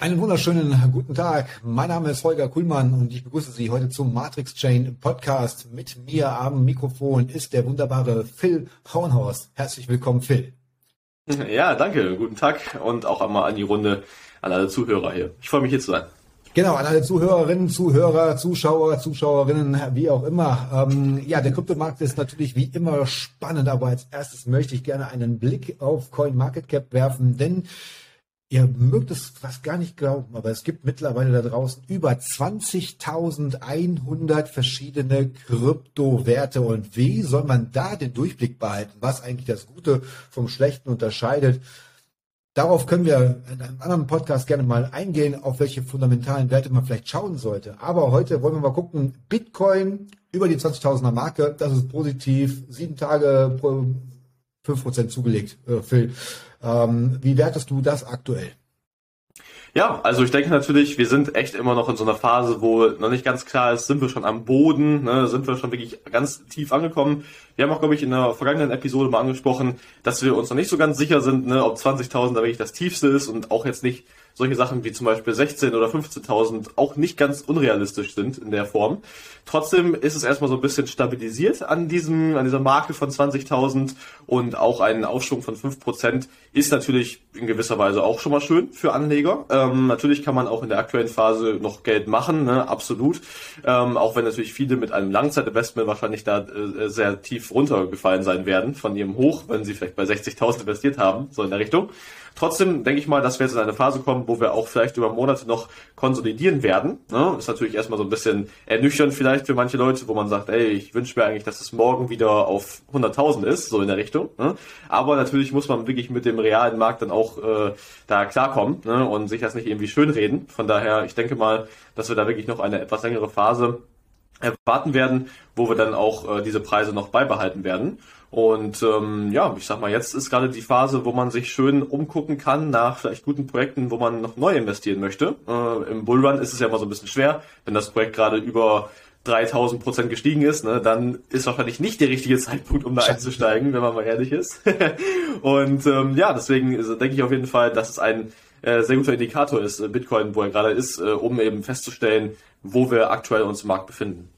Einen wunderschönen guten Tag. Mein Name ist Holger Kuhlmann und ich begrüße Sie heute zum Matrix Chain Podcast. Mit mir am Mikrofon ist der wunderbare Phil Hauenhorst. Herzlich willkommen, Phil. Ja, danke. Guten Tag und auch einmal an die Runde, an alle Zuhörer hier. Ich freue mich hier zu sein. Genau, an alle Zuhörerinnen, Zuhörer, Zuschauer, Zuschauerinnen, wie auch immer. Ähm, ja, der Kryptomarkt ist natürlich wie immer spannend, aber als erstes möchte ich gerne einen Blick auf CoinMarketCap werfen, denn Ihr mögt es fast gar nicht glauben, aber es gibt mittlerweile da draußen über 20.100 verschiedene Kryptowerte. Und wie soll man da den Durchblick behalten, was eigentlich das Gute vom Schlechten unterscheidet? Darauf können wir in einem anderen Podcast gerne mal eingehen, auf welche fundamentalen Werte man vielleicht schauen sollte. Aber heute wollen wir mal gucken, Bitcoin über die 20.000er Marke, das ist positiv, sieben Tage, fünf Prozent zugelegt, äh, Phil. Ähm, wie wertest du das aktuell? Ja, also ich denke natürlich, wir sind echt immer noch in so einer Phase, wo noch nicht ganz klar ist, sind wir schon am Boden, ne, sind wir schon wirklich ganz tief angekommen. Wir haben auch, glaube ich, in der vergangenen Episode mal angesprochen, dass wir uns noch nicht so ganz sicher sind, ne, ob 20.000 da wirklich das Tiefste ist und auch jetzt nicht solche Sachen wie zum Beispiel 16 oder 15.000 auch nicht ganz unrealistisch sind in der Form. Trotzdem ist es erstmal so ein bisschen stabilisiert an diesem, an dieser Marke von 20.000 und auch ein Aufschwung von 5% ist natürlich in gewisser Weise auch schon mal schön für Anleger. Ähm, natürlich kann man auch in der aktuellen Phase noch Geld machen, ne? absolut. Ähm, auch wenn natürlich viele mit einem Langzeitinvestment wahrscheinlich da äh, sehr tief runtergefallen sein werden von ihrem Hoch, wenn sie vielleicht bei 60.000 investiert haben, so in der Richtung. Trotzdem denke ich mal, dass wir jetzt in eine Phase kommen, wo wir auch vielleicht über Monate noch konsolidieren werden. Ne? Ist natürlich erstmal so ein bisschen ernüchternd vielleicht für manche Leute, wo man sagt, ey, ich wünsche mir eigentlich, dass es morgen wieder auf 100.000 ist, so in der Richtung. Ne? Aber natürlich muss man wirklich mit dem realen Markt dann auch äh, da klarkommen ne? und sich das nicht irgendwie schönreden. Von daher, ich denke mal, dass wir da wirklich noch eine etwas längere Phase erwarten werden, wo wir dann auch äh, diese Preise noch beibehalten werden. Und ähm, ja, ich sag mal, jetzt ist gerade die Phase, wo man sich schön umgucken kann nach vielleicht guten Projekten, wo man noch neu investieren möchte. Äh, Im Bullrun ist es ja immer so ein bisschen schwer, wenn das Projekt gerade über 3000 Prozent gestiegen ist, ne, dann ist wahrscheinlich nicht der richtige Zeitpunkt, um da einzusteigen, wenn man mal ehrlich ist. und ähm, ja, deswegen denke ich auf jeden Fall, dass es ein äh, sehr guter Indikator ist, äh, Bitcoin, wo er gerade ist, äh, um eben festzustellen, wo wir aktuell uns im Markt befinden.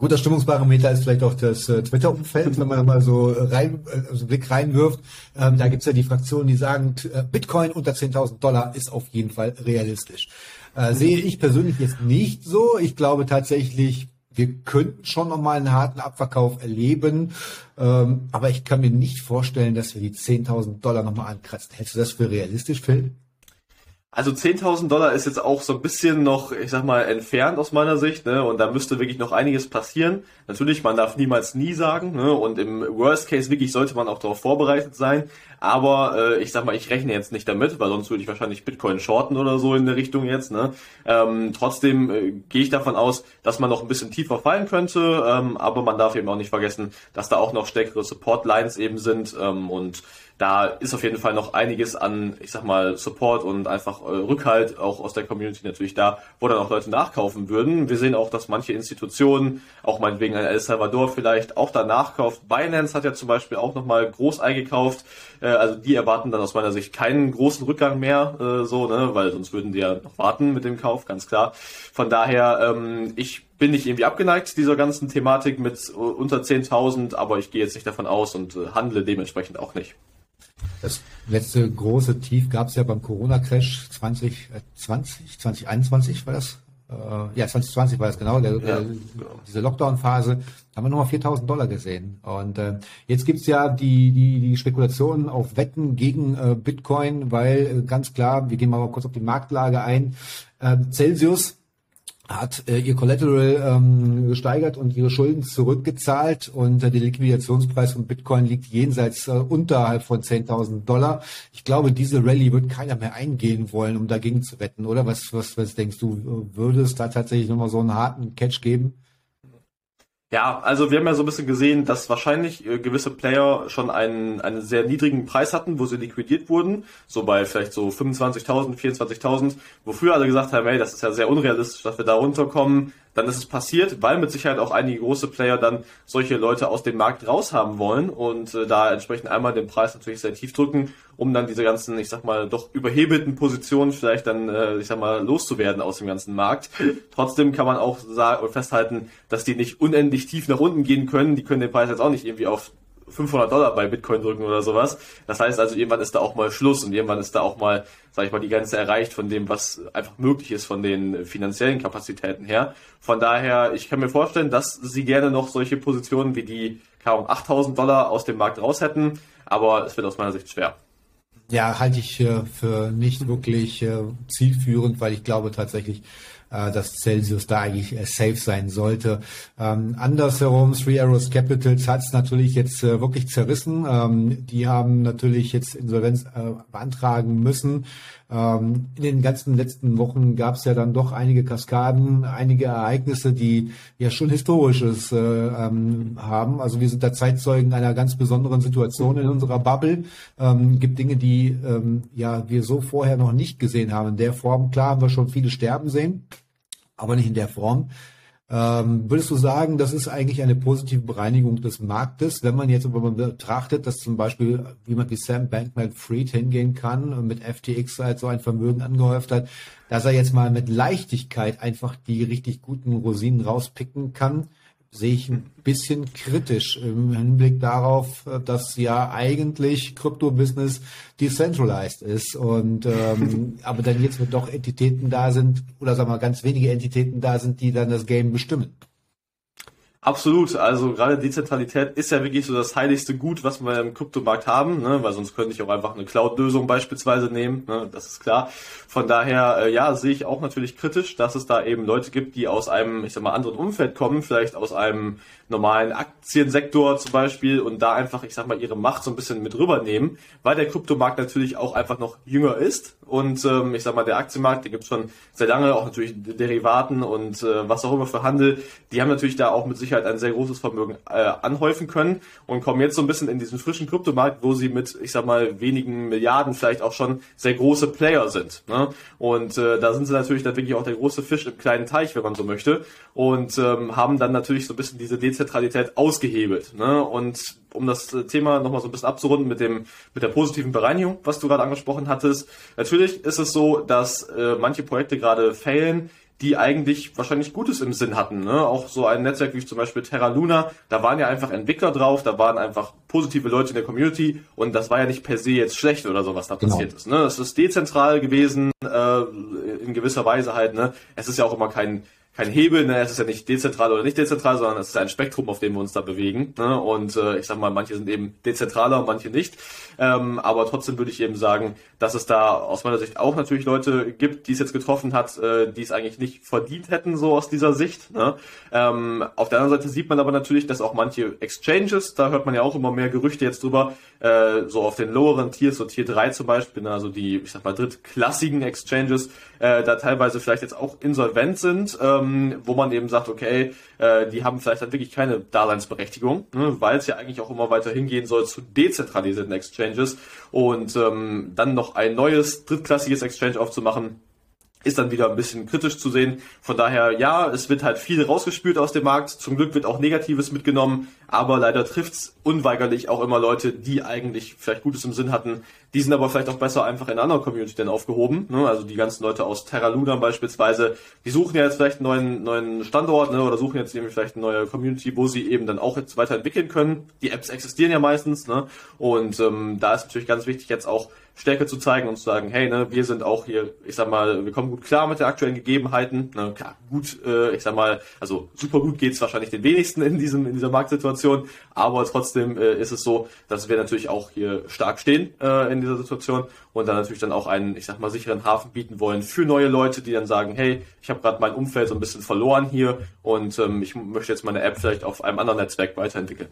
Guter Stimmungsbarometer ist vielleicht auch das äh, Twitter-Umfeld, wenn man mal so rein, also Blick reinwirft. Ähm, da gibt's ja die Fraktionen, die sagen, äh, Bitcoin unter 10.000 Dollar ist auf jeden Fall realistisch. Äh, sehe ich persönlich jetzt nicht so. Ich glaube tatsächlich, wir könnten schon nochmal einen harten Abverkauf erleben. Ähm, aber ich kann mir nicht vorstellen, dass wir die 10.000 Dollar nochmal ankratzen. Hältst du das für realistisch, Phil? Also 10.000 Dollar ist jetzt auch so ein bisschen noch, ich sag mal, entfernt aus meiner Sicht, ne? Und da müsste wirklich noch einiges passieren. Natürlich, man darf niemals nie sagen, ne? Und im Worst Case wirklich sollte man auch darauf vorbereitet sein. Aber äh, ich sag mal, ich rechne jetzt nicht damit, weil sonst würde ich wahrscheinlich Bitcoin shorten oder so in der Richtung jetzt. Ne? Ähm, trotzdem äh, gehe ich davon aus, dass man noch ein bisschen tiefer fallen könnte. Ähm, aber man darf eben auch nicht vergessen, dass da auch noch stärkere Support Lines eben sind ähm, und da ist auf jeden Fall noch einiges an, ich sag mal, Support und einfach äh, Rückhalt auch aus der Community natürlich da, wo dann auch Leute nachkaufen würden. Wir sehen auch, dass manche Institutionen, auch meinetwegen ein El Salvador vielleicht, auch da nachkauft. Binance hat ja zum Beispiel auch nochmal groß eingekauft. Äh, also die erwarten dann aus meiner Sicht keinen großen Rückgang mehr, äh, so, ne, weil sonst würden die ja noch warten mit dem Kauf, ganz klar. Von daher, ähm, ich bin nicht irgendwie abgeneigt dieser ganzen Thematik mit unter 10.000, aber ich gehe jetzt nicht davon aus und äh, handle dementsprechend auch nicht. Das letzte große Tief gab es ja beim Corona-Crash 2020, 2021 war das? Äh, ja, 2020 war das genau, der, ja, genau. diese Lockdown-Phase. Haben wir nochmal 4.000 Dollar gesehen. Und äh, jetzt gibt's ja die, die, die Spekulationen auf Wetten gegen äh, Bitcoin, weil äh, ganz klar, wir gehen mal kurz auf die Marktlage ein, äh, Celsius hat äh, ihr Collateral ähm, gesteigert und ihre Schulden zurückgezahlt und äh, der Liquidationspreis von Bitcoin liegt jenseits äh, unterhalb von 10.000 Dollar. Ich glaube, diese Rallye wird keiner mehr eingehen wollen, um dagegen zu wetten, oder? Was, was, was denkst du, würde es da tatsächlich nochmal so einen harten Catch geben? Ja, also wir haben ja so ein bisschen gesehen, dass wahrscheinlich äh, gewisse Player schon einen, einen sehr niedrigen Preis hatten, wo sie liquidiert wurden, so bei vielleicht so 25.000, 24.000, wo früher alle gesagt haben, ey, das ist ja sehr unrealistisch, dass wir da runterkommen. Dann ist es passiert, weil mit Sicherheit auch einige große Player dann solche Leute aus dem Markt raushaben wollen und äh, da entsprechend einmal den Preis natürlich sehr tief drücken, um dann diese ganzen, ich sag mal, doch überhebelten Positionen vielleicht dann, äh, ich sag mal, loszuwerden aus dem ganzen Markt. Trotzdem kann man auch sagen und festhalten, dass die nicht unendlich tief nach unten gehen können. Die können den Preis jetzt auch nicht irgendwie auf 500 Dollar bei Bitcoin drücken oder sowas. Das heißt also, irgendwann ist da auch mal Schluss und irgendwann ist da auch mal, sag ich mal, die Grenze erreicht von dem, was einfach möglich ist von den finanziellen Kapazitäten her. Von daher, ich kann mir vorstellen, dass sie gerne noch solche Positionen wie die, Ahnung, 8000 Dollar aus dem Markt raus hätten, aber es wird aus meiner Sicht schwer. Ja, halte ich für nicht wirklich äh, zielführend, weil ich glaube tatsächlich, äh, dass Celsius da eigentlich äh, safe sein sollte. Ähm, andersherum, Three Arrows Capitals hat es natürlich jetzt äh, wirklich zerrissen. Ähm, die haben natürlich jetzt Insolvenz äh, beantragen müssen. Ähm, in den ganzen letzten Wochen gab es ja dann doch einige Kaskaden, einige Ereignisse, die ja schon Historisches äh, ähm, haben. Also wir sind da Zeitzeugen einer ganz besonderen Situation in unserer Bubble. Ähm, gibt Dinge, die ähm, ja wir so vorher noch nicht gesehen haben. In der Form, klar haben wir schon viele sterben sehen, aber nicht in der Form. Ähm, würdest du sagen, das ist eigentlich eine positive Bereinigung des Marktes, wenn man jetzt aber betrachtet, dass zum Beispiel jemand wie Sam Bankman-Fried hingehen kann und mit FTX halt so ein Vermögen angehäuft hat, dass er jetzt mal mit Leichtigkeit einfach die richtig guten Rosinen rauspicken kann sehe ich ein bisschen kritisch im Hinblick darauf, dass ja eigentlich Krypto-Business decentralized ist und ähm, aber dann jetzt mit doch Entitäten da sind oder sagen wir ganz wenige Entitäten da sind, die dann das Game bestimmen. Absolut, also gerade Dezentralität ist ja wirklich so das heiligste Gut, was wir im Kryptomarkt haben, ne? weil sonst könnte ich auch einfach eine Cloud-Lösung beispielsweise nehmen, ne? das ist klar. Von daher, äh, ja, sehe ich auch natürlich kritisch, dass es da eben Leute gibt, die aus einem, ich sag mal, anderen Umfeld kommen, vielleicht aus einem normalen Aktiensektor zum Beispiel und da einfach, ich sag mal, ihre Macht so ein bisschen mit rübernehmen, weil der Kryptomarkt natürlich auch einfach noch jünger ist und ähm, ich sag mal, der Aktienmarkt, der gibt schon sehr lange, auch natürlich Derivaten und äh, was auch immer für Handel, die haben natürlich da auch mit Sicherheit ein sehr großes Vermögen äh, anhäufen können und kommen jetzt so ein bisschen in diesen frischen Kryptomarkt, wo sie mit, ich sag mal, wenigen Milliarden vielleicht auch schon sehr große Player sind. Ne? Und äh, da sind sie natürlich dann wirklich auch der große Fisch im kleinen Teich, wenn man so möchte und ähm, haben dann natürlich so ein bisschen diese Dezentralität ausgehebelt. Ne? Und um das äh, Thema nochmal so ein bisschen abzurunden mit dem mit der positiven Bereinigung, was du gerade angesprochen hattest. Natürlich ist es so, dass äh, manche Projekte gerade failen, die eigentlich wahrscheinlich Gutes im Sinn hatten. Ne? Auch so ein Netzwerk wie zum Beispiel Terra Luna, da waren ja einfach Entwickler drauf, da waren einfach positive Leute in der Community und das war ja nicht per se jetzt schlecht oder so, was da genau. passiert ist. Ne? Es ist dezentral gewesen, äh, in gewisser Weise halt. Ne? Es ist ja auch immer kein kein Hebel, ne? es ist ja nicht dezentral oder nicht dezentral, sondern es ist ein Spektrum, auf dem wir uns da bewegen. Ne? Und äh, ich sag mal, manche sind eben dezentraler, manche nicht. Ähm, aber trotzdem würde ich eben sagen, dass es da aus meiner Sicht auch natürlich Leute gibt, die es jetzt getroffen hat, äh, die es eigentlich nicht verdient hätten, so aus dieser Sicht. Ne? Ähm, auf der anderen Seite sieht man aber natürlich, dass auch manche Exchanges, da hört man ja auch immer mehr Gerüchte jetzt drüber, äh, so auf den loweren Tiers, so Tier 3 zum Beispiel, ne? also die, ich sag mal, drittklassigen Exchanges, äh, da teilweise vielleicht jetzt auch insolvent sind. Äh, ähm, wo man eben sagt, okay, äh, die haben vielleicht dann wirklich keine Daseinsberechtigung, ne, weil es ja eigentlich auch immer weiter hingehen soll zu dezentralisierten Exchanges und ähm, dann noch ein neues drittklassiges Exchange aufzumachen, ist dann wieder ein bisschen kritisch zu sehen. Von daher, ja, es wird halt viel rausgespült aus dem Markt. Zum Glück wird auch Negatives mitgenommen, aber leider trifft's unweigerlich auch immer Leute, die eigentlich vielleicht Gutes im Sinn hatten. Die sind aber vielleicht auch besser einfach in einer anderen Community dann aufgehoben. Ne? Also die ganzen Leute aus Terra Luna beispielsweise, die suchen ja jetzt vielleicht einen neuen, neuen Standort ne? oder suchen jetzt irgendwie vielleicht eine neue Community, wo sie eben dann auch jetzt weiterentwickeln können. Die Apps existieren ja meistens ne? und ähm, da ist natürlich ganz wichtig jetzt auch Stärke zu zeigen und zu sagen, hey, ne, wir sind auch hier, ich sag mal, wir kommen gut klar mit den aktuellen Gegebenheiten. Ne, klar, gut, äh, ich sag mal, also super gut geht's wahrscheinlich den wenigsten in diesem in dieser Marktsituation, aber trotzdem äh, ist es so, dass wir natürlich auch hier stark stehen äh, in dieser Situation und dann natürlich dann auch einen, ich sag mal, sicheren Hafen bieten wollen für neue Leute, die dann sagen, hey, ich habe gerade mein Umfeld so ein bisschen verloren hier und ähm, ich möchte jetzt meine App vielleicht auf einem anderen Netzwerk weiterentwickeln.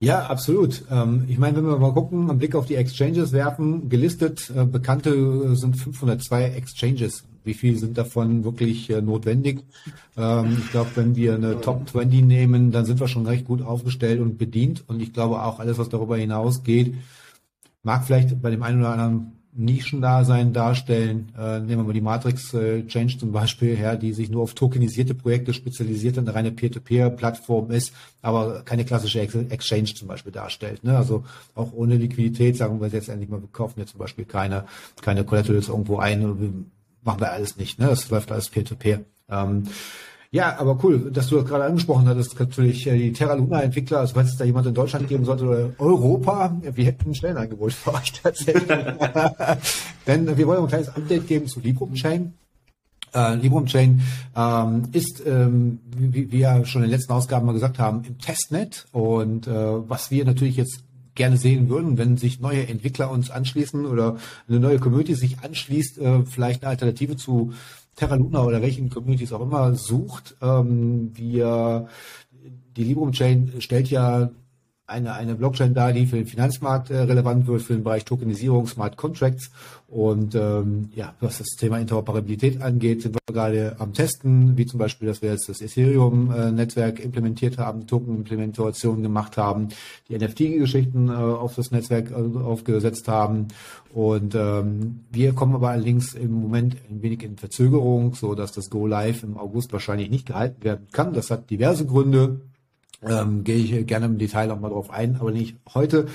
Ja, absolut. Ähm, ich meine, wenn wir mal gucken, einen Blick auf die Exchanges werfen, gelistet, äh, bekannte sind 502 Exchanges. Wie viel sind davon wirklich äh, notwendig? Ähm, ich glaube, wenn wir eine Top 20 nehmen, dann sind wir schon recht gut aufgestellt und bedient. Und ich glaube auch alles, was darüber hinausgeht, mag vielleicht bei dem einen oder anderen Nischendasein darstellen. Äh, nehmen wir mal die Matrix äh, Change zum Beispiel her, die sich nur auf tokenisierte Projekte spezialisiert und eine reine Peer-to-Peer-Plattform ist, aber keine klassische Ex Exchange zum Beispiel darstellt. Ne? Also auch ohne Liquidität sagen wir jetzt endlich mal, wir kaufen jetzt zum Beispiel keine, keine Collaterals irgendwo ein, machen wir alles nicht. Ne? Das läuft alles Peer-to-Peer. -Peer. Ähm, ja, aber cool, dass du das gerade angesprochen hattest, natürlich äh, die Terra Luna Entwickler, also falls es da jemand in Deutschland geben sollte oder Europa, wir hätten ein Stellenangebot für euch tatsächlich. Denn wir wollen ein kleines Update geben zu Librum Chain. Äh, Librum Chain ähm, ist, ähm, wie, wie wir schon in den letzten Ausgaben mal gesagt haben, im Testnet und äh, was wir natürlich jetzt gerne sehen würden, wenn sich neue Entwickler uns anschließen oder eine neue Community sich anschließt, äh, vielleicht eine Alternative zu Terra Luna oder welchen Communities auch immer sucht. Ähm, wir, die Librum Chain stellt ja eine, eine Blockchain da, die für den Finanzmarkt äh, relevant wird, für den Bereich Tokenisierung, Smart Contracts. Und ähm, ja, was das Thema Interoperabilität angeht, sind wir gerade am Testen, wie zum Beispiel, dass wir jetzt das Ethereum-Netzwerk implementiert haben, Token-Implementationen gemacht haben, die NFT-Geschichten äh, auf das Netzwerk äh, aufgesetzt haben. Und ähm, wir kommen aber allerdings im Moment ein wenig in Verzögerung, so dass das Go Live im August wahrscheinlich nicht gehalten werden kann. Das hat diverse Gründe ähm, gehe ich gerne im Detail auch mal drauf ein, aber nicht heute.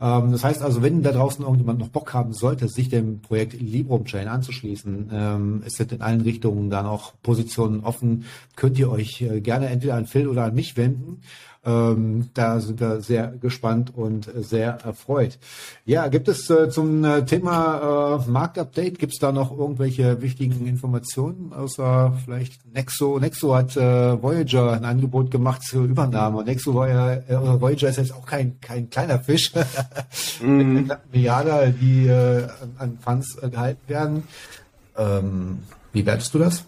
Ähm, das heißt also, wenn da draußen irgendjemand noch Bock haben sollte, sich dem Projekt Librum Chain anzuschließen, ähm, es sind in allen Richtungen dann auch Positionen offen, könnt ihr euch äh, gerne entweder an Phil oder an mich wenden. Ähm, da sind wir sehr gespannt und sehr erfreut. Ja, gibt es äh, zum äh, Thema äh, Marktupdate, gibt es da noch irgendwelche wichtigen Informationen, außer vielleicht Nexo? Nexo hat äh, Voyager ein Angebot gemacht zur Übernahme. Nexo war ja, äh, Voyager ist jetzt auch kein, kein kleiner Fisch. mm. Milliarden, die äh, an Funds gehalten werden. Ähm, wie wertest du das?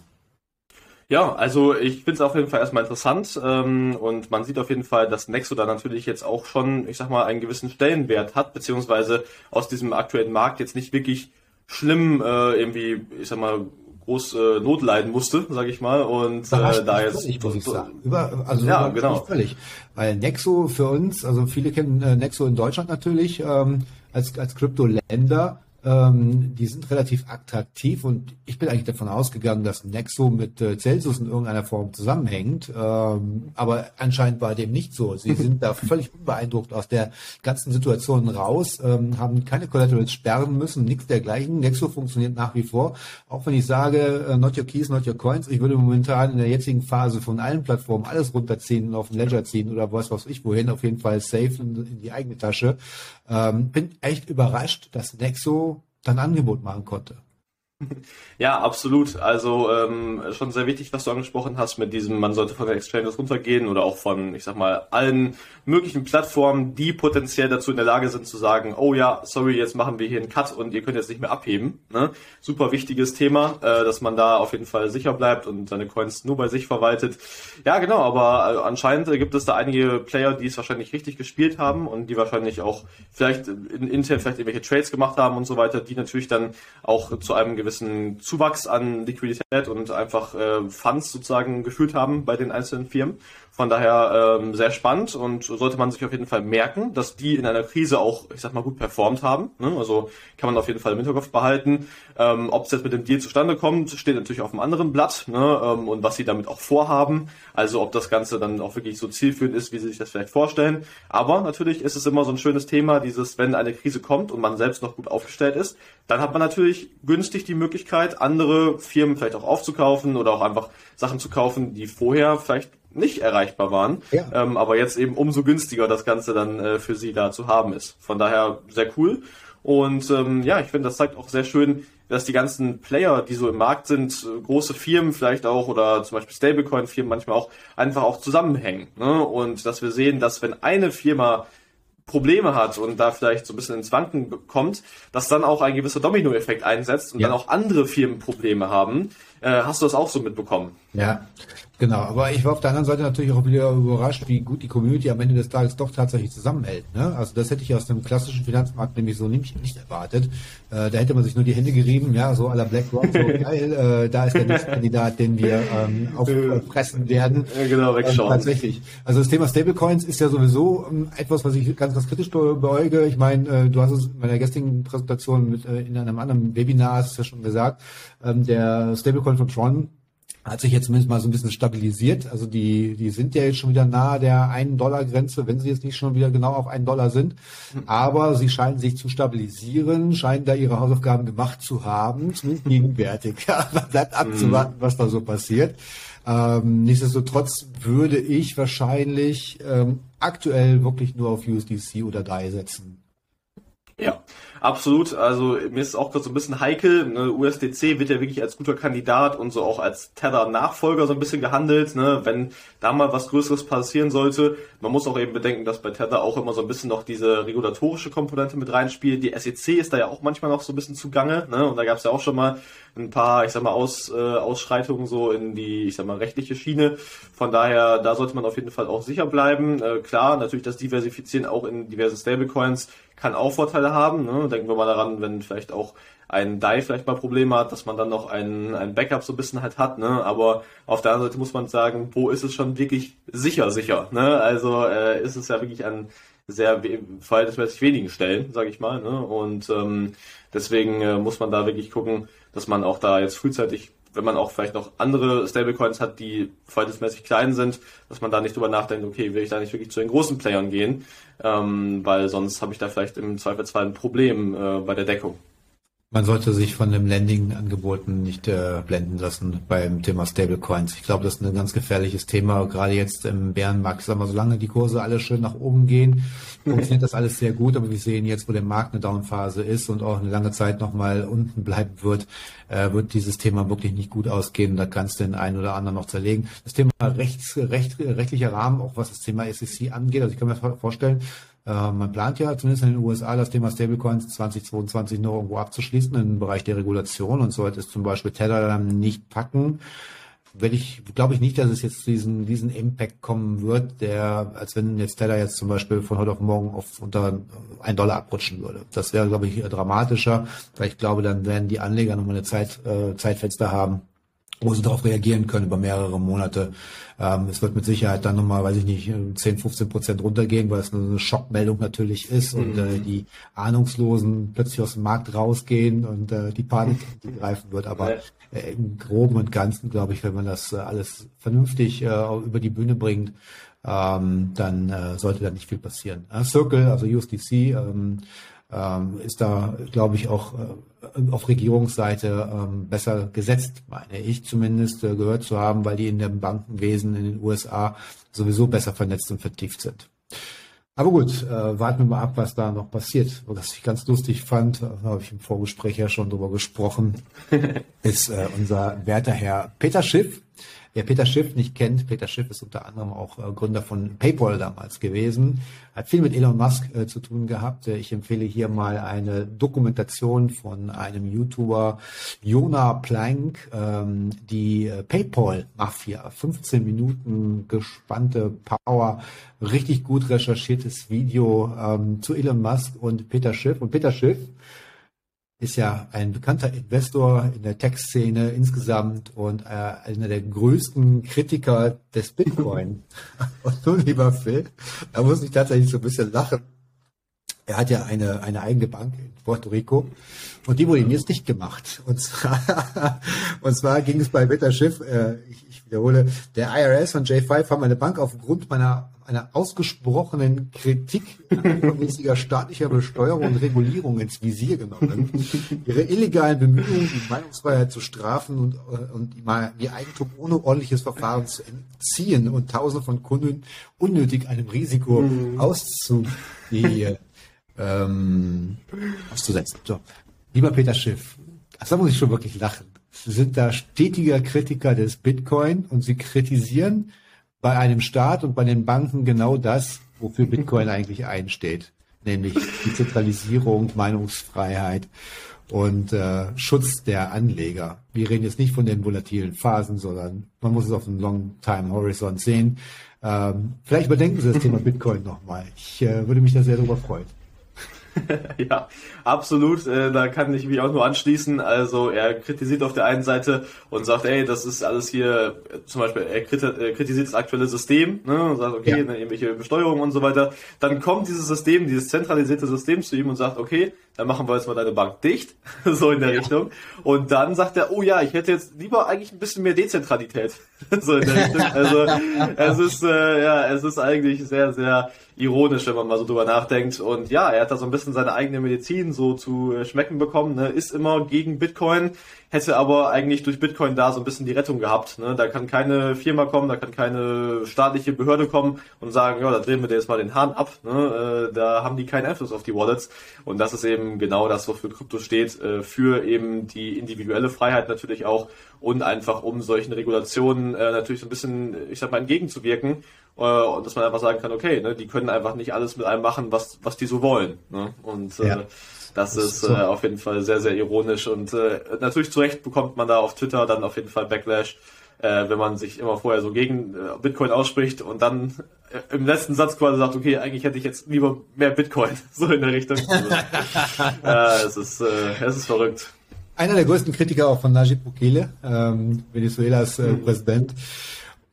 Ja, also ich finde es auf jeden Fall erstmal interessant ähm, und man sieht auf jeden Fall, dass Nexo da natürlich jetzt auch schon, ich sag mal, einen gewissen Stellenwert hat, beziehungsweise aus diesem aktuellen Markt jetzt nicht wirklich schlimm äh, irgendwie, ich sag mal, groß äh, Not leiden musste, sage ich mal. Und äh, da jetzt völlig, muss ich sagen. Über, also ja, genau. völlig. Weil Nexo für uns, also viele kennen äh, Nexo in Deutschland natürlich ähm, als als Krypto-Länder ähm, die sind relativ attraktiv und ich bin eigentlich davon ausgegangen, dass Nexo mit äh, Celsius in irgendeiner Form zusammenhängt. Ähm, aber anscheinend war dem nicht so. Sie sind da völlig unbeeindruckt aus der ganzen Situation raus, ähm, haben keine Collaterals sperren müssen, nichts dergleichen. Nexo funktioniert nach wie vor. Auch wenn ich sage, äh, not your keys, not your coins, ich würde momentan in der jetzigen Phase von allen Plattformen alles runterziehen und auf den Ledger ziehen oder was weiß ich wohin, auf jeden Fall safe in, in die eigene Tasche. Ähm, bin echt überrascht, dass Nexo dann Angebot machen konnte. Ja, absolut. Also ähm, schon sehr wichtig, was du angesprochen hast mit diesem, man sollte von der Exchanges runtergehen oder auch von, ich sag mal, allen möglichen Plattformen, die potenziell dazu in der Lage sind zu sagen, oh ja, sorry, jetzt machen wir hier einen Cut und ihr könnt jetzt nicht mehr abheben. Ne? Super wichtiges Thema, äh, dass man da auf jeden Fall sicher bleibt und seine Coins nur bei sich verwaltet. Ja, genau, aber äh, anscheinend gibt es da einige Player, die es wahrscheinlich richtig gespielt haben und die wahrscheinlich auch vielleicht in, intern vielleicht irgendwelche Trades gemacht haben und so weiter, die natürlich dann auch zu einem gewissen Zuwachs an Liquidität und einfach äh, Funds sozusagen geführt haben bei den einzelnen Firmen. Von daher ähm, sehr spannend und sollte man sich auf jeden Fall merken, dass die in einer Krise auch, ich sag mal, gut performt haben. Ne? Also kann man auf jeden Fall im Hinterkopf behalten. Ähm, Ob es jetzt mit dem Deal zustande kommt, steht natürlich auf einem anderen Blatt ne? ähm, und was sie damit auch vorhaben. Also ob das Ganze dann auch wirklich so zielführend ist, wie sie sich das vielleicht vorstellen. Aber natürlich ist es immer so ein schönes Thema, dieses, wenn eine Krise kommt und man selbst noch gut aufgestellt ist, dann hat man natürlich günstig die Möglichkeit, andere Firmen vielleicht auch aufzukaufen oder auch einfach Sachen zu kaufen, die vorher vielleicht nicht erreichbar waren, ja. ähm, aber jetzt eben umso günstiger das Ganze dann äh, für sie da zu haben ist. Von daher sehr cool. Und ähm, ja, ich finde, das zeigt auch sehr schön, dass die ganzen Player, die so im Markt sind, große Firmen vielleicht auch oder zum Beispiel Stablecoin-Firmen manchmal auch einfach auch zusammenhängen. Ne? Und dass wir sehen, dass wenn eine Firma Probleme hat und da vielleicht so ein bisschen ins Wanken kommt, dass dann auch ein gewisser Dominoeffekt einsetzt und ja. dann auch andere Firmen Probleme haben. Äh, hast du das auch so mitbekommen? Ja, genau. Aber ich war auf der anderen Seite natürlich auch wieder überrascht, wie gut die Community am Ende des Tages doch tatsächlich zusammenhält. Ne? Also das hätte ich aus dem klassischen Finanzmarkt nämlich so nicht, nicht erwartet. Äh, da hätte man sich nur die Hände gerieben, ja, so à la BlackRock, so geil, äh, da ist der nächste Kandidat, den wir ähm, auffressen werden. Ja, genau, wegschauen. Ähm, tatsächlich. Also das Thema Stablecoins ist ja sowieso ähm, etwas, was ich ganz, ganz kritisch be beäuge. Ich meine, äh, du hast es in meiner gestrigen Präsentation mit, äh, in einem anderen Webinar, hast du ja schon gesagt, ähm, der Stablecoin von Tron hat sich jetzt zumindest mal so ein bisschen stabilisiert. Also die, die sind ja jetzt schon wieder nahe der einen Dollar Grenze, wenn sie jetzt nicht schon wieder genau auf einen Dollar sind. Aber sie scheinen sich zu stabilisieren, scheinen da ihre Hausaufgaben gemacht zu haben, zumindest gegenwärtig. Ja, bleibt abzuwarten, was da so passiert. Ähm, nichtsdestotrotz würde ich wahrscheinlich ähm, aktuell wirklich nur auf USDC oder DAI setzen. Ja, absolut. Also mir ist auch gerade so ein bisschen heikel. Ne? USDC wird ja wirklich als guter Kandidat und so auch als Tether-Nachfolger so ein bisschen gehandelt. Ne? Wenn da mal was Größeres passieren sollte, man muss auch eben bedenken, dass bei Tether auch immer so ein bisschen noch diese regulatorische Komponente mit reinspielt. Die SEC ist da ja auch manchmal noch so ein bisschen zugange. Ne? Und da gab es ja auch schon mal ein paar, ich sag mal, Aus, äh, Ausschreitungen so in die, ich sag mal, rechtliche Schiene. Von daher, da sollte man auf jeden Fall auch sicher bleiben. Äh, klar, natürlich das Diversifizieren auch in diverse Stablecoins kann auch Vorteile haben. Ne? Denken wir mal daran, wenn vielleicht auch ein DAI vielleicht mal Probleme hat, dass man dann noch ein, ein Backup so ein bisschen halt hat, ne? Aber auf der anderen Seite muss man sagen, wo ist es schon wirklich sicher, sicher, ne? Also äh, ist es ja wirklich an sehr verhältnismäßig wenigen Stellen, sage ich mal, ne? Und ähm, deswegen äh, muss man da wirklich gucken, dass man auch da jetzt frühzeitig wenn man auch vielleicht noch andere Stablecoins hat, die verhältnismäßig klein sind, dass man da nicht drüber nachdenkt, okay, will ich da nicht wirklich zu den großen Playern gehen, ähm, weil sonst habe ich da vielleicht im Zweifelsfall ein Problem äh, bei der Deckung. Man sollte sich von dem Landing-Angeboten nicht äh, blenden lassen beim Thema Stablecoins. Ich glaube, das ist ein ganz gefährliches Thema, gerade jetzt im Bärenmarkt. Sag mal, solange die Kurse alle schön nach oben gehen, funktioniert das alles sehr gut. Aber wir sehen jetzt, wo der Markt eine Downphase ist und auch eine lange Zeit nochmal unten bleiben wird, äh, wird dieses Thema wirklich nicht gut ausgehen. Da kannst du den einen oder anderen noch zerlegen. Das Thema Rechts, Recht, rechtlicher Rahmen, auch was das Thema SEC angeht. Also ich kann mir vorstellen, äh, man plant ja zumindest in den USA das Thema Stablecoins 2022 noch irgendwo abzuschließen im Bereich der Regulation und sollte es zum Beispiel Tether dann nicht packen, wenn ich, glaube ich nicht, dass es jetzt diesen, diesen Impact kommen wird, der, als wenn jetzt Tether jetzt zum Beispiel von heute auf morgen auf unter ein Dollar abrutschen würde. Das wäre, glaube ich, dramatischer, weil ich glaube, dann werden die Anleger nochmal eine Zeit, äh, Zeitfenster haben, wo sie darauf reagieren können über mehrere Monate. Ähm, es wird mit Sicherheit dann nochmal, weiß ich nicht, 10, 15 Prozent runtergehen, weil es eine Schockmeldung natürlich ist und äh, mhm. die Ahnungslosen plötzlich aus dem Markt rausgehen und äh, die Panik greifen wird. Aber äh, im Groben und Ganzen, glaube ich, wenn man das äh, alles vernünftig äh, über die Bühne bringt, ähm, dann äh, sollte da nicht viel passieren. Circle, also USDC, ähm, ähm, ist da, glaube ich, auch äh, auf Regierungsseite ähm, besser gesetzt, meine ich zumindest äh, gehört zu haben, weil die in dem Bankenwesen in den USA sowieso besser vernetzt und vertieft sind. Aber gut, äh, warten wir mal ab, was da noch passiert. Was ich ganz lustig fand, da habe ich im Vorgespräch ja schon drüber gesprochen, ist äh, unser werter Herr Peter Schiff, Wer Peter Schiff nicht kennt, Peter Schiff ist unter anderem auch äh, Gründer von PayPal damals gewesen, hat viel mit Elon Musk äh, zu tun gehabt. Äh, ich empfehle hier mal eine Dokumentation von einem YouTuber, Jona Plank, ähm, die äh, PayPal-Mafia. 15 Minuten gespannte Power, richtig gut recherchiertes Video ähm, zu Elon Musk und Peter Schiff. Und Peter Schiff ist ja ein bekannter Investor in der Tech-Szene insgesamt und äh, einer der größten Kritiker des Bitcoin. und nun, lieber Phil, da muss ich tatsächlich so ein bisschen lachen. Er hat ja eine, eine eigene Bank in Puerto Rico und die wurde ihm jetzt nicht gemacht. Und zwar, und zwar ging es bei Peter Schiff, äh, ich, ich wiederhole, der IRS und J5 haben meine Bank aufgrund meiner einer ausgesprochenen Kritik übermäßiger staatlicher Besteuerung und Regulierung ins Visier genommen. Ihre illegalen Bemühungen, die Meinungsfreiheit zu strafen und, äh, und ihr Eigentum ohne ordentliches Verfahren zu entziehen und Tausende von Kunden unnötig einem Risiko mhm. auszu, ähm, auszusetzen. So. Lieber Peter Schiff, da muss ich schon wirklich lachen. Sie sind da stetiger Kritiker des Bitcoin und Sie kritisieren bei einem Staat und bei den Banken genau das, wofür Bitcoin eigentlich einsteht, nämlich die Zentralisierung, Meinungsfreiheit. und äh, Schutz der Anleger. Wir reden jetzt nicht von den volatilen Phasen, sondern man muss es auf einen Long-Time-Horizont sehen. Ähm, vielleicht überdenken Sie das Thema Bitcoin nochmal. Ich äh, würde mich da sehr darüber freuen. ja, absolut. Äh, da kann ich mich auch nur anschließen. Also er kritisiert auf der einen Seite und sagt, ey, das ist alles hier, zum Beispiel, er kritisiert das aktuelle System ne, und sagt, okay, ja. Ne, irgendwelche Besteuerung und so weiter. Dann kommt dieses System, dieses zentralisierte System zu ihm und sagt, okay, dann machen wir jetzt mal deine Bank dicht, so in der ja. Richtung. Und dann sagt er, oh ja, ich hätte jetzt lieber eigentlich ein bisschen mehr Dezentralität, so in der Richtung. Also es ist äh, ja, es ist eigentlich sehr, sehr ironisch, wenn man mal so drüber nachdenkt. Und ja, er hat da so ein bisschen seine eigene Medizin so zu äh, schmecken bekommen. Ne? Ist immer gegen Bitcoin, hätte aber eigentlich durch Bitcoin da so ein bisschen die Rettung gehabt. Ne? Da kann keine Firma kommen, da kann keine staatliche Behörde kommen und sagen, ja, da drehen wir dir jetzt mal den Hahn ab. Ne? Äh, da haben die keinen Einfluss auf die Wallets. Und das ist eben genau das, wofür Krypto steht, äh, für eben die individuelle Freiheit natürlich auch und einfach um solchen Regulationen äh, natürlich so ein bisschen, ich sag mal, entgegenzuwirken. Äh, und dass man einfach sagen kann, okay, ne, die können einfach nicht alles mit einem machen, was, was die so wollen. Ne? Und äh, ja. Das, ist so. äh, auf jeden Fall sehr, sehr ironisch und äh, natürlich zu Recht bekommt man da auf Twitter dann auf jeden Fall Backlash, äh, wenn man sich immer vorher so gegen äh, Bitcoin ausspricht und dann äh, im letzten Satz quasi sagt, okay, eigentlich hätte ich jetzt lieber mehr Bitcoin, so in der Richtung. Also, äh, es, ist, äh, es ist verrückt. Einer der größten Kritiker auch von Najib Bukele, ähm, Venezuelas äh, mhm. Präsident,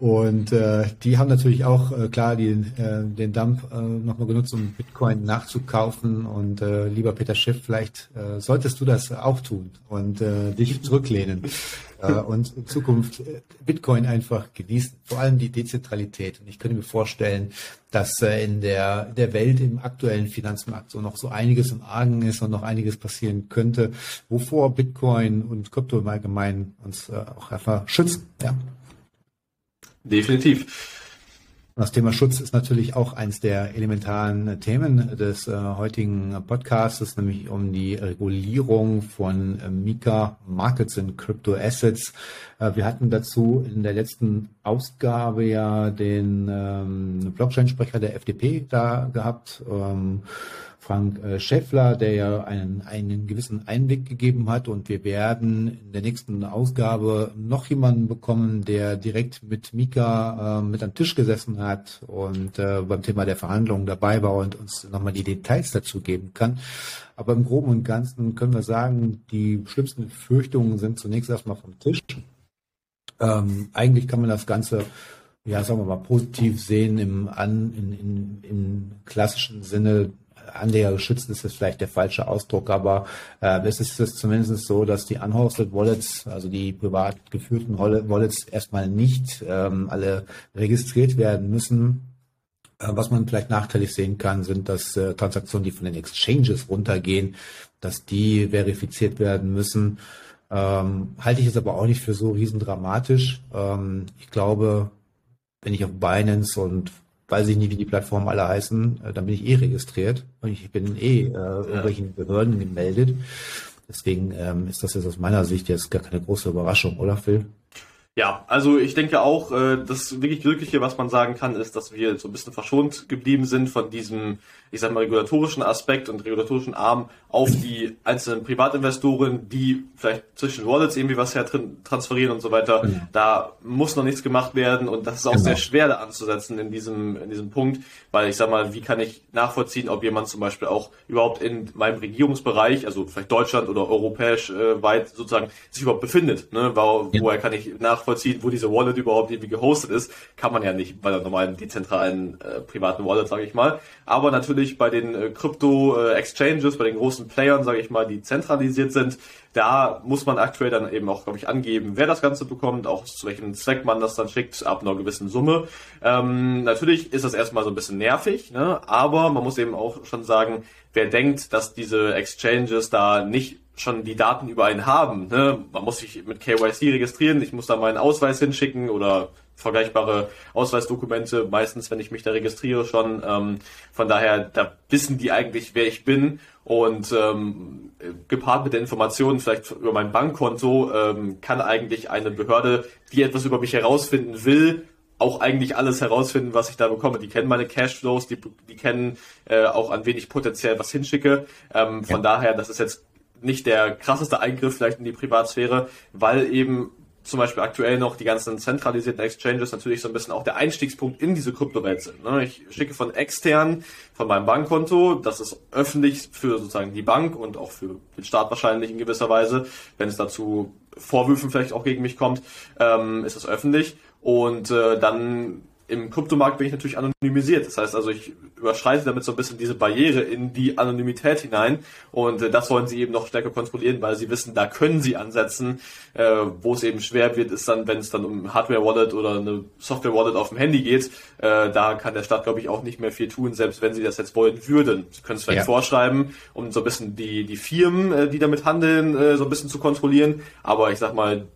und äh, die haben natürlich auch äh, klar die, äh, den Dump äh, nochmal genutzt, um Bitcoin nachzukaufen. Und äh, lieber Peter Schiff, vielleicht äh, solltest du das auch tun und äh, dich zurücklehnen äh, und in Zukunft äh, Bitcoin einfach genießen, vor allem die Dezentralität. Und ich könnte mir vorstellen, dass äh, in der, der Welt im aktuellen Finanzmarkt so noch so einiges im Argen ist und noch einiges passieren könnte, wovor Bitcoin und Krypto im Allgemeinen uns äh, auch einfach schützen. Ja. Definitiv. Das Thema Schutz ist natürlich auch eines der elementaren Themen des äh, heutigen Podcasts, nämlich um die Regulierung von äh, Mika Markets in Crypto Assets. Äh, wir hatten dazu in der letzten Ausgabe ja den ähm, Blockchain-Sprecher der FDP da gehabt. Ähm, Frank äh, Schäffler, der ja einen, einen gewissen Einblick gegeben hat. Und wir werden in der nächsten Ausgabe noch jemanden bekommen, der direkt mit Mika äh, mit am Tisch gesessen hat und äh, beim Thema der Verhandlungen dabei war und uns nochmal die Details dazu geben kann. Aber im Groben und Ganzen können wir sagen, die schlimmsten Befürchtungen sind zunächst erstmal vom Tisch. Ähm, eigentlich kann man das Ganze ja, sagen wir mal, positiv sehen im, an, in, in, im klassischen Sinne Anleger geschützt ist jetzt vielleicht der falsche Ausdruck, aber äh, es ist es zumindest so, dass die unhosted Wallets, also die privat geführten Wallets erstmal nicht ähm, alle registriert werden müssen. Äh, was man vielleicht nachteilig sehen kann, sind, dass äh, Transaktionen, die von den Exchanges runtergehen, dass die verifiziert werden müssen. Ähm, halte ich es aber auch nicht für so riesendramatisch. Ähm, ich glaube, wenn ich auf Binance und weiß ich nicht, wie die Plattformen alle heißen, äh, dann bin ich eh registriert und ich bin eh äh, irgendwelchen Behörden gemeldet. Deswegen ähm, ist das jetzt aus meiner Sicht jetzt gar keine große Überraschung, oder Phil? Ja, also ich denke auch, äh, das wirklich Glückliche, was man sagen kann, ist, dass wir so ein bisschen verschont geblieben sind von diesem, ich sag mal, regulatorischen Aspekt und regulatorischen Arm auf die einzelnen Privatinvestoren, die vielleicht zwischen Wallets irgendwie was her transferieren und so weiter. Mhm. Da muss noch nichts gemacht werden und das ist auch genau. sehr schwer da anzusetzen in diesem, in diesem Punkt, weil ich sag mal, wie kann ich nachvollziehen, ob jemand zum Beispiel auch überhaupt in meinem Regierungsbereich, also vielleicht Deutschland oder europäisch äh, weit sozusagen, sich überhaupt befindet, ne? Wo, ja. Woher kann ich nachvollziehen, wo diese Wallet überhaupt irgendwie gehostet ist? Kann man ja nicht bei der normalen dezentralen äh, privaten Wallet, sage ich mal. Aber natürlich bei den äh, Krypto-Exchanges, äh, bei den großen Playern, sage ich mal, die zentralisiert sind. Da muss man aktuell dann eben auch, glaube ich, angeben, wer das Ganze bekommt, auch zu welchem Zweck man das dann schickt, ab einer gewissen Summe. Ähm, natürlich ist das erstmal so ein bisschen nervig, ne? aber man muss eben auch schon sagen, wer denkt, dass diese Exchanges da nicht schon die Daten über einen haben. Ne? Man muss sich mit KYC registrieren, ich muss da meinen Ausweis hinschicken oder vergleichbare Ausweisdokumente, meistens, wenn ich mich da registriere schon. Ähm, von daher, da wissen die eigentlich, wer ich bin. Und ähm, gepaart mit der Information vielleicht über mein Bankkonto ähm, kann eigentlich eine Behörde, die etwas über mich herausfinden will, auch eigentlich alles herausfinden, was ich da bekomme. Die kennen meine Cashflows, die, die kennen äh, auch, an wen ich potenziell was hinschicke. Ähm, von ja. daher, das ist jetzt nicht der krasseste Eingriff vielleicht in die Privatsphäre, weil eben zum Beispiel aktuell noch die ganzen zentralisierten Exchanges natürlich so ein bisschen auch der Einstiegspunkt in diese Kryptowelt sind. Ne? Ich schicke von extern, von meinem Bankkonto, das ist öffentlich für sozusagen die Bank und auch für den Staat wahrscheinlich in gewisser Weise, wenn es dazu Vorwürfen vielleicht auch gegen mich kommt, ähm, ist es öffentlich. Und äh, dann im Kryptomarkt bin ich natürlich anonymisiert. Das heißt also, ich überschreite damit so ein bisschen diese Barriere in die Anonymität hinein. Und äh, das wollen sie eben noch stärker kontrollieren, weil sie wissen, da können sie ansetzen. Äh, wo es eben schwer wird, ist dann, wenn es dann um Hardware-Wallet oder eine Software-Wallet auf dem Handy geht. Äh, da kann der Staat, glaube ich, auch nicht mehr viel tun, selbst wenn sie das jetzt wollen würden. Sie können es vielleicht ja. vorschreiben, um so ein bisschen die, die Firmen, äh, die damit handeln, äh, so ein bisschen zu kontrollieren. Aber ich sag mal,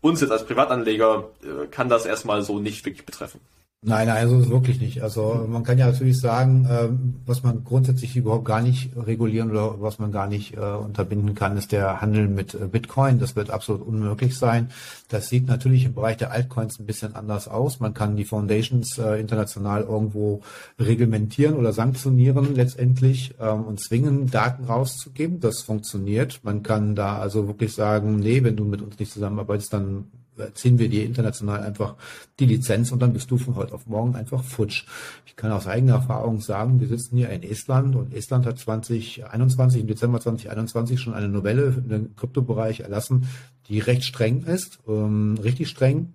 uns jetzt als Privatanleger äh, kann das erstmal so nicht wirklich betreffen. Nein, nein, also wirklich nicht. Also man kann ja natürlich sagen, ähm, was man grundsätzlich überhaupt gar nicht regulieren oder was man gar nicht äh, unterbinden kann, ist der Handel mit äh, Bitcoin. Das wird absolut unmöglich sein. Das sieht natürlich im Bereich der Altcoins ein bisschen anders aus. Man kann die Foundations äh, international irgendwo reglementieren oder sanktionieren letztendlich ähm, und zwingen, Daten rauszugeben. Das funktioniert. Man kann da also wirklich sagen, nee, wenn du mit uns nicht zusammenarbeitest, dann ziehen wir dir international einfach die Lizenz und dann bist du von heute auf morgen einfach futsch. Ich kann aus eigener Erfahrung sagen, wir sitzen hier in Estland und Estland hat 2021, im Dezember 2021 schon eine Novelle für den Kryptobereich erlassen, die recht streng ist, ähm, richtig streng.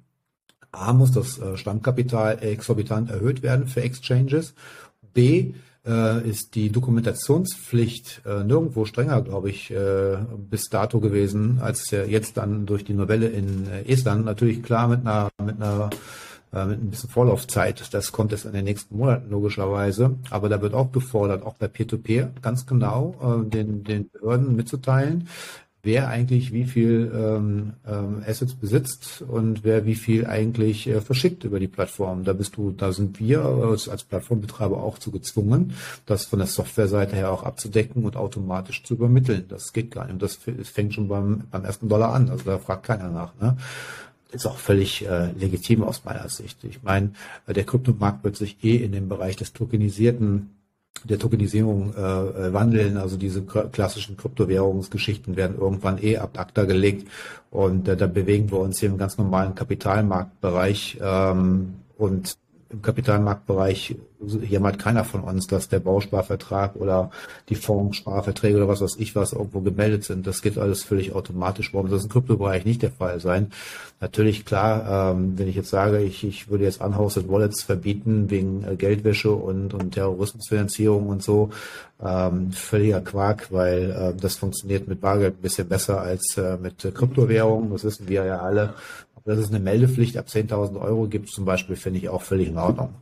A muss das äh, Stammkapital exorbitant erhöht werden für Exchanges. B ist die Dokumentationspflicht äh, nirgendwo strenger, glaube ich, äh, bis dato gewesen, als äh, jetzt dann durch die Novelle in äh, Estland. Natürlich klar mit einer, mit einer äh, mit ein bisschen Vorlaufzeit. Das kommt jetzt in den nächsten Monaten logischerweise. Aber da wird auch gefordert, auch bei Peer-to-Peer -Peer, ganz genau äh, den, den Behörden mitzuteilen, wer eigentlich wie viel ähm, ähm, Assets besitzt und wer wie viel eigentlich äh, verschickt über die Plattform. Da bist du, da sind wir als, als Plattformbetreiber auch zu gezwungen, das von der Softwareseite her auch abzudecken und automatisch zu übermitteln. Das geht gar nicht. Und das fängt schon beim, beim ersten Dollar an. Also da fragt keiner nach. Ne? ist auch völlig äh, legitim aus meiner Sicht. Ich meine, der Kryptomarkt wird sich eh in dem Bereich des tokenisierten der Tokenisierung äh, äh, wandeln. Also diese klassischen Kryptowährungsgeschichten werden irgendwann eh ab ACTA gelegt und äh, da bewegen wir uns hier im ganz normalen Kapitalmarktbereich ähm, und im Kapitalmarktbereich meint keiner von uns, dass der Bausparvertrag oder die Fondssparverträge oder was weiß ich was irgendwo gemeldet sind. Das geht alles völlig automatisch. Warum soll das im Kryptobereich nicht der Fall sein? Natürlich klar, ähm, wenn ich jetzt sage, ich, ich würde jetzt Unhosted Wallets verbieten wegen äh, Geldwäsche und, und Terrorismusfinanzierung und so, ähm, völliger Quark, weil äh, das funktioniert mit Bargeld ein bisschen besser als äh, mit äh, Kryptowährungen. Das wissen wir ja alle. Dass es eine Meldepflicht ab 10.000 Euro gibt zum Beispiel, finde ich auch völlig in Ordnung.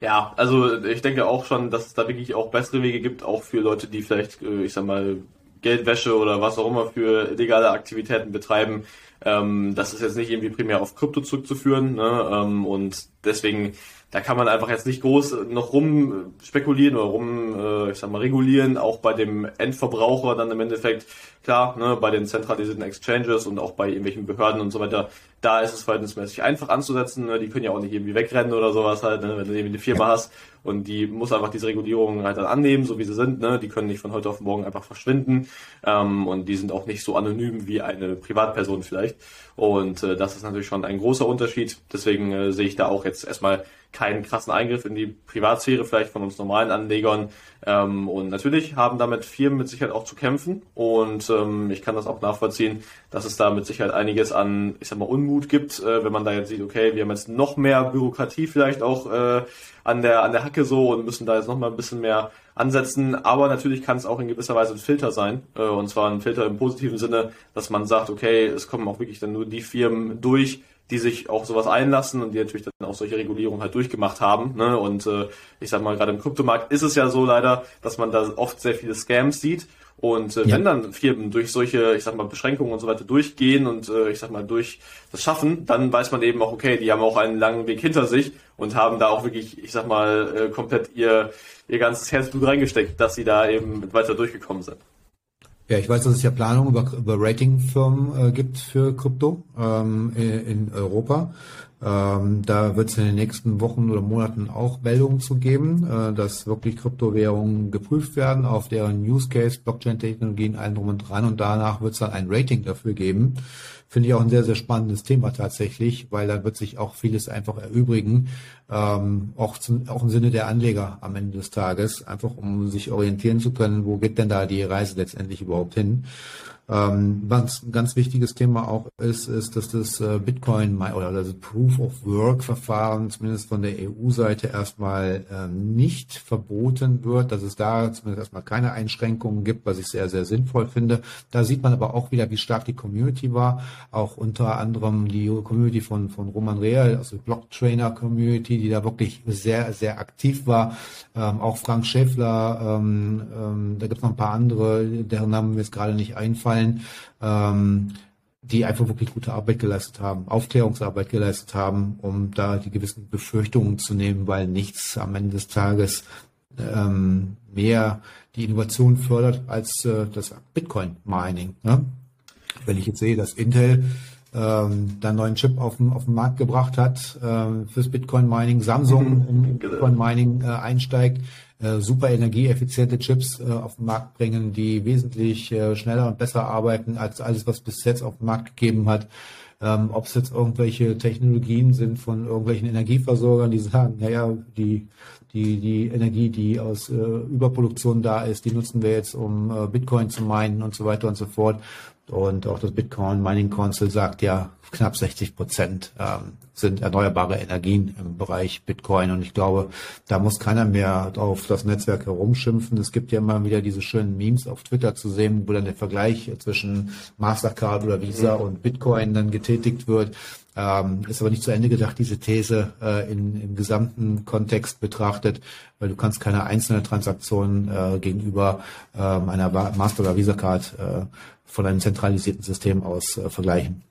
Ja, also ich denke auch schon, dass es da wirklich auch bessere Wege gibt, auch für Leute, die vielleicht, äh, ich sag mal, Geldwäsche oder was auch immer für illegale Aktivitäten betreiben. Ähm, das ist jetzt nicht irgendwie primär auf Krypto zurückzuführen. Ne? Ähm, und deswegen da kann man einfach jetzt nicht groß noch rum spekulieren oder rum, äh, ich sag mal, regulieren, auch bei dem Endverbraucher dann im Endeffekt, klar, ne, bei den zentralisierten Exchanges und auch bei irgendwelchen Behörden und so weiter, da ist es verhältnismäßig einfach anzusetzen, ne, die können ja auch nicht irgendwie wegrennen oder sowas halt, ne, wenn du irgendwie eine Firma hast und die muss einfach diese Regulierungen halt dann annehmen, so wie sie sind, ne, die können nicht von heute auf morgen einfach verschwinden ähm, und die sind auch nicht so anonym wie eine Privatperson vielleicht und äh, das ist natürlich schon ein großer Unterschied, deswegen äh, sehe ich da auch jetzt erstmal keinen krassen Eingriff in die Privatsphäre vielleicht von uns normalen Anlegern. Ähm, und natürlich haben damit Firmen mit Sicherheit auch zu kämpfen. Und ähm, ich kann das auch nachvollziehen, dass es da mit Sicherheit einiges an, ich sag mal, Unmut gibt, äh, wenn man da jetzt sieht, okay, wir haben jetzt noch mehr Bürokratie vielleicht auch äh, an der an der Hacke so und müssen da jetzt noch mal ein bisschen mehr ansetzen. Aber natürlich kann es auch in gewisser Weise ein Filter sein. Äh, und zwar ein Filter im positiven Sinne, dass man sagt, okay, es kommen auch wirklich dann nur die Firmen durch, die sich auch sowas einlassen und die natürlich dann auch solche Regulierungen halt durchgemacht haben. Ne? Und äh, ich sag mal, gerade im Kryptomarkt ist es ja so leider, dass man da oft sehr viele Scams sieht. Und äh, ja. wenn dann Firmen durch solche, ich sag mal, Beschränkungen und so weiter durchgehen und äh, ich sag mal, durch das schaffen, dann weiß man eben auch, okay, die haben auch einen langen Weg hinter sich und haben da auch wirklich, ich sag mal, äh, komplett ihr, ihr ganzes Herzblut reingesteckt, dass sie da eben weiter durchgekommen sind. Ja, ich weiß, dass es ja Planungen über, über Ratingfirmen äh, gibt für Krypto ähm, in, in Europa. Ähm, da wird es in den nächsten Wochen oder Monaten auch Meldungen zu geben, äh, dass wirklich Kryptowährungen geprüft werden auf deren Use Case, Blockchain-Technologien, allen drum und dran und danach wird es dann ein Rating dafür geben. Finde ich auch ein sehr, sehr spannendes Thema tatsächlich, weil da wird sich auch vieles einfach erübrigen, ähm, auch, zum, auch im Sinne der Anleger am Ende des Tages, einfach um sich orientieren zu können, wo geht denn da die Reise letztendlich überhaupt hin. Ähm, was ein ganz wichtiges Thema auch ist, ist, dass das äh, Bitcoin oder das Proof of Work Verfahren zumindest von der EU-Seite erstmal ähm, nicht verboten wird, dass es da zumindest erstmal keine Einschränkungen gibt, was ich sehr, sehr sinnvoll finde. Da sieht man aber auch wieder, wie stark die Community war, auch unter anderem die Community von, von Roman Real, also Blocktrainer Community, die da wirklich sehr, sehr aktiv war. Ähm, auch Frank Schäffler, ähm, ähm, da gibt es noch ein paar andere, deren Namen mir jetzt gerade nicht einfallen aufgefallen, ähm, die einfach wirklich gute Arbeit geleistet haben, Aufklärungsarbeit geleistet haben, um da die gewissen Befürchtungen zu nehmen, weil nichts am Ende des Tages ähm, mehr die Innovation fördert als äh, das Bitcoin-Mining. Ne? Wenn ich jetzt sehe, dass Intel ähm, da einen neuen Chip auf den, auf den Markt gebracht hat äh, fürs Bitcoin-Mining, Samsung im genau. Bitcoin-Mining äh, einsteigt, äh, super energieeffiziente Chips äh, auf den Markt bringen, die wesentlich äh, schneller und besser arbeiten als alles, was bis jetzt auf den Markt gegeben hat. Ähm, Ob es jetzt irgendwelche Technologien sind von irgendwelchen Energieversorgern, die sagen, naja, die, die, die Energie, die aus äh, Überproduktion da ist, die nutzen wir jetzt, um äh, Bitcoin zu meinen und so weiter und so fort. Und auch das Bitcoin Mining Council sagt ja, knapp 60 Prozent ähm, sind erneuerbare Energien im Bereich Bitcoin. Und ich glaube, da muss keiner mehr auf das Netzwerk herumschimpfen. Es gibt ja immer wieder diese schönen Memes auf Twitter zu sehen, wo dann der Vergleich zwischen Mastercard oder Visa mhm. und Bitcoin dann getätigt wird. Ähm, ist aber nicht zu Ende gedacht, diese These äh, in, im gesamten Kontext betrachtet, weil du kannst keine einzelne Transaktion äh, gegenüber ähm, einer Master- oder Visa-Card äh, von einem zentralisierten System aus äh, vergleichen.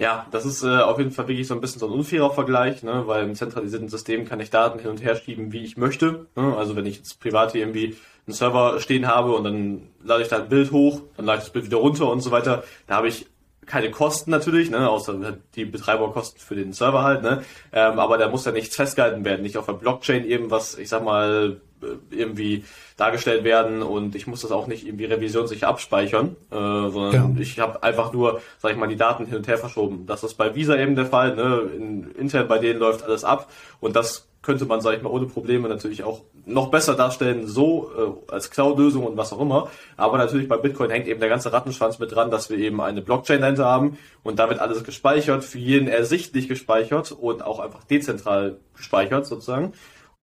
Ja, das ist äh, auf jeden Fall wirklich so ein bisschen so ein unfairer Vergleich, ne? weil im zentralisierten System kann ich Daten hin und her schieben, wie ich möchte. Ne? Also wenn ich jetzt privat hier irgendwie einen Server stehen habe und dann lade ich da ein Bild hoch, dann lade ich das Bild wieder runter und so weiter, da habe ich keine Kosten natürlich, ne, außer die Betreiberkosten für den Server halt, ne, ähm, aber da muss ja nichts festgehalten werden, nicht auf der Blockchain eben was, ich sag mal, äh, irgendwie dargestellt werden und ich muss das auch nicht irgendwie revisionssicher abspeichern, äh, sondern ja. ich habe einfach nur, sag ich mal, die Daten hin und her verschoben. Das ist bei Visa eben der Fall, ne, in Intel bei denen läuft alles ab und das könnte man, sage ich mal, ohne Probleme natürlich auch noch besser darstellen, so äh, als Cloud-Lösung und was auch immer. Aber natürlich bei Bitcoin hängt eben der ganze Rattenschwanz mit dran, dass wir eben eine Blockchain dahinter haben und damit alles gespeichert, für jeden ersichtlich gespeichert und auch einfach dezentral gespeichert sozusagen.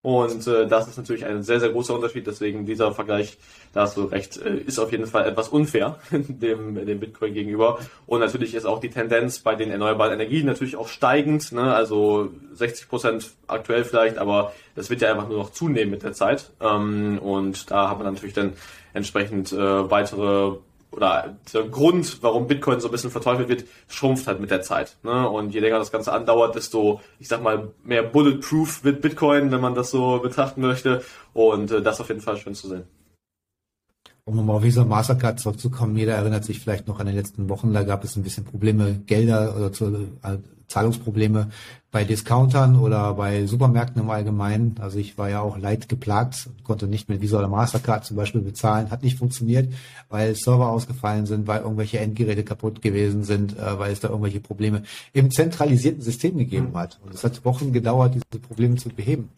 Und äh, das ist natürlich ein sehr, sehr großer Unterschied. Deswegen dieser Vergleich, da hast du recht, äh, ist auf jeden Fall etwas unfair dem, dem Bitcoin gegenüber. Und natürlich ist auch die Tendenz bei den erneuerbaren Energien natürlich auch steigend. Ne? Also 60 Prozent aktuell vielleicht, aber das wird ja einfach nur noch zunehmen mit der Zeit. Ähm, und da hat man natürlich dann entsprechend äh, weitere oder der Grund, warum Bitcoin so ein bisschen verteufelt wird, schrumpft halt mit der Zeit. Ne? Und je länger das Ganze andauert, desto, ich sag mal, mehr bulletproof wird Bitcoin, wenn man das so betrachten möchte. Und äh, das auf jeden Fall schön zu sehen. Um nochmal auf Visa Mastercard zurückzukommen, jeder erinnert sich vielleicht noch an die letzten Wochen, da gab es ein bisschen Probleme, Gelder oder zu, äh, Zahlungsprobleme bei Discountern oder bei Supermärkten im Allgemeinen. Also ich war ja auch leid geplagt, konnte nicht mit Visa oder Mastercard zum Beispiel bezahlen, hat nicht funktioniert, weil Server ausgefallen sind, weil irgendwelche Endgeräte kaputt gewesen sind, äh, weil es da irgendwelche Probleme im zentralisierten System gegeben hat. Und es hat Wochen gedauert, diese Probleme zu beheben.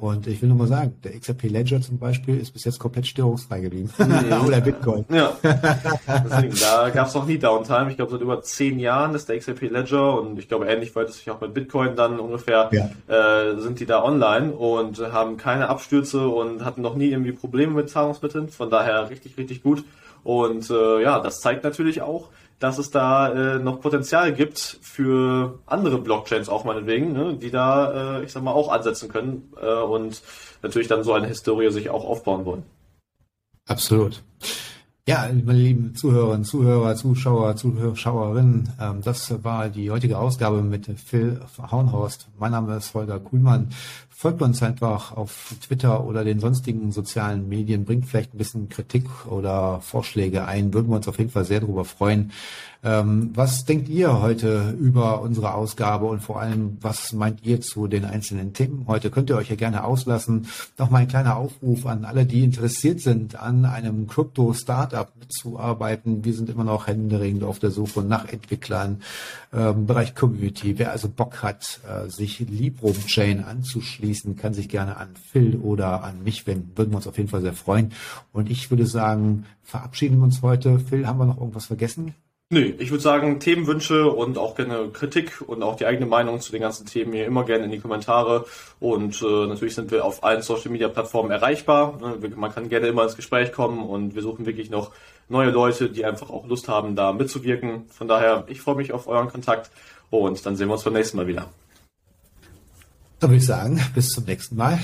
Und ich will nur mal sagen, der XRP Ledger zum Beispiel ist bis jetzt komplett störungsfrei geblieben. Ja. Oder Bitcoin. Ja. Deswegen, da gab es noch nie Downtime. Ich glaube, seit über zehn Jahren ist der XRP Ledger und ich glaube, ähnlich weit es sich auch mit Bitcoin dann ungefähr, ja. äh, sind die da online und haben keine Abstürze und hatten noch nie irgendwie Probleme mit Zahlungsmitteln. Von daher richtig, richtig gut. Und äh, ja, das zeigt natürlich auch, dass es da äh, noch Potenzial gibt für andere Blockchains auch meinetwegen, ne, die da, äh, ich sag mal, auch ansetzen können äh, und natürlich dann so eine Historie sich auch aufbauen wollen. Absolut. Ja, meine lieben Zuhörerinnen, Zuhörer, Zuschauer, Zuschauerinnen, ähm, das war die heutige Ausgabe mit Phil Haunhorst. Mein Name ist Holger Kuhlmann. Folgt uns einfach auf Twitter oder den sonstigen sozialen Medien, bringt vielleicht ein bisschen Kritik oder Vorschläge ein, würden wir uns auf jeden Fall sehr darüber freuen. Ähm, was denkt ihr heute über unsere Ausgabe und vor allem, was meint ihr zu den einzelnen Themen? Heute könnt ihr euch ja gerne auslassen. Noch mal ein kleiner Aufruf an alle, die interessiert sind, an einem Krypto-Startup mitzuarbeiten. Wir sind immer noch händeringend auf der Suche nach Entwicklern ähm, Bereich Community. Wer also Bock hat, äh, sich Librum Chain anzuschließen, kann sich gerne an Phil oder an mich wenden. Würden wir uns auf jeden Fall sehr freuen. Und ich würde sagen, verabschieden wir uns heute. Phil, haben wir noch irgendwas vergessen? Nö, ich würde sagen, Themenwünsche und auch gerne Kritik und auch die eigene Meinung zu den ganzen Themen hier immer gerne in die Kommentare. Und äh, natürlich sind wir auf allen Social Media Plattformen erreichbar. Ne? Man kann gerne immer ins Gespräch kommen und wir suchen wirklich noch neue Leute, die einfach auch Lust haben, da mitzuwirken. Von daher, ich freue mich auf euren Kontakt und dann sehen wir uns beim nächsten Mal wieder. Dann würde ich sagen, bis zum nächsten Mal.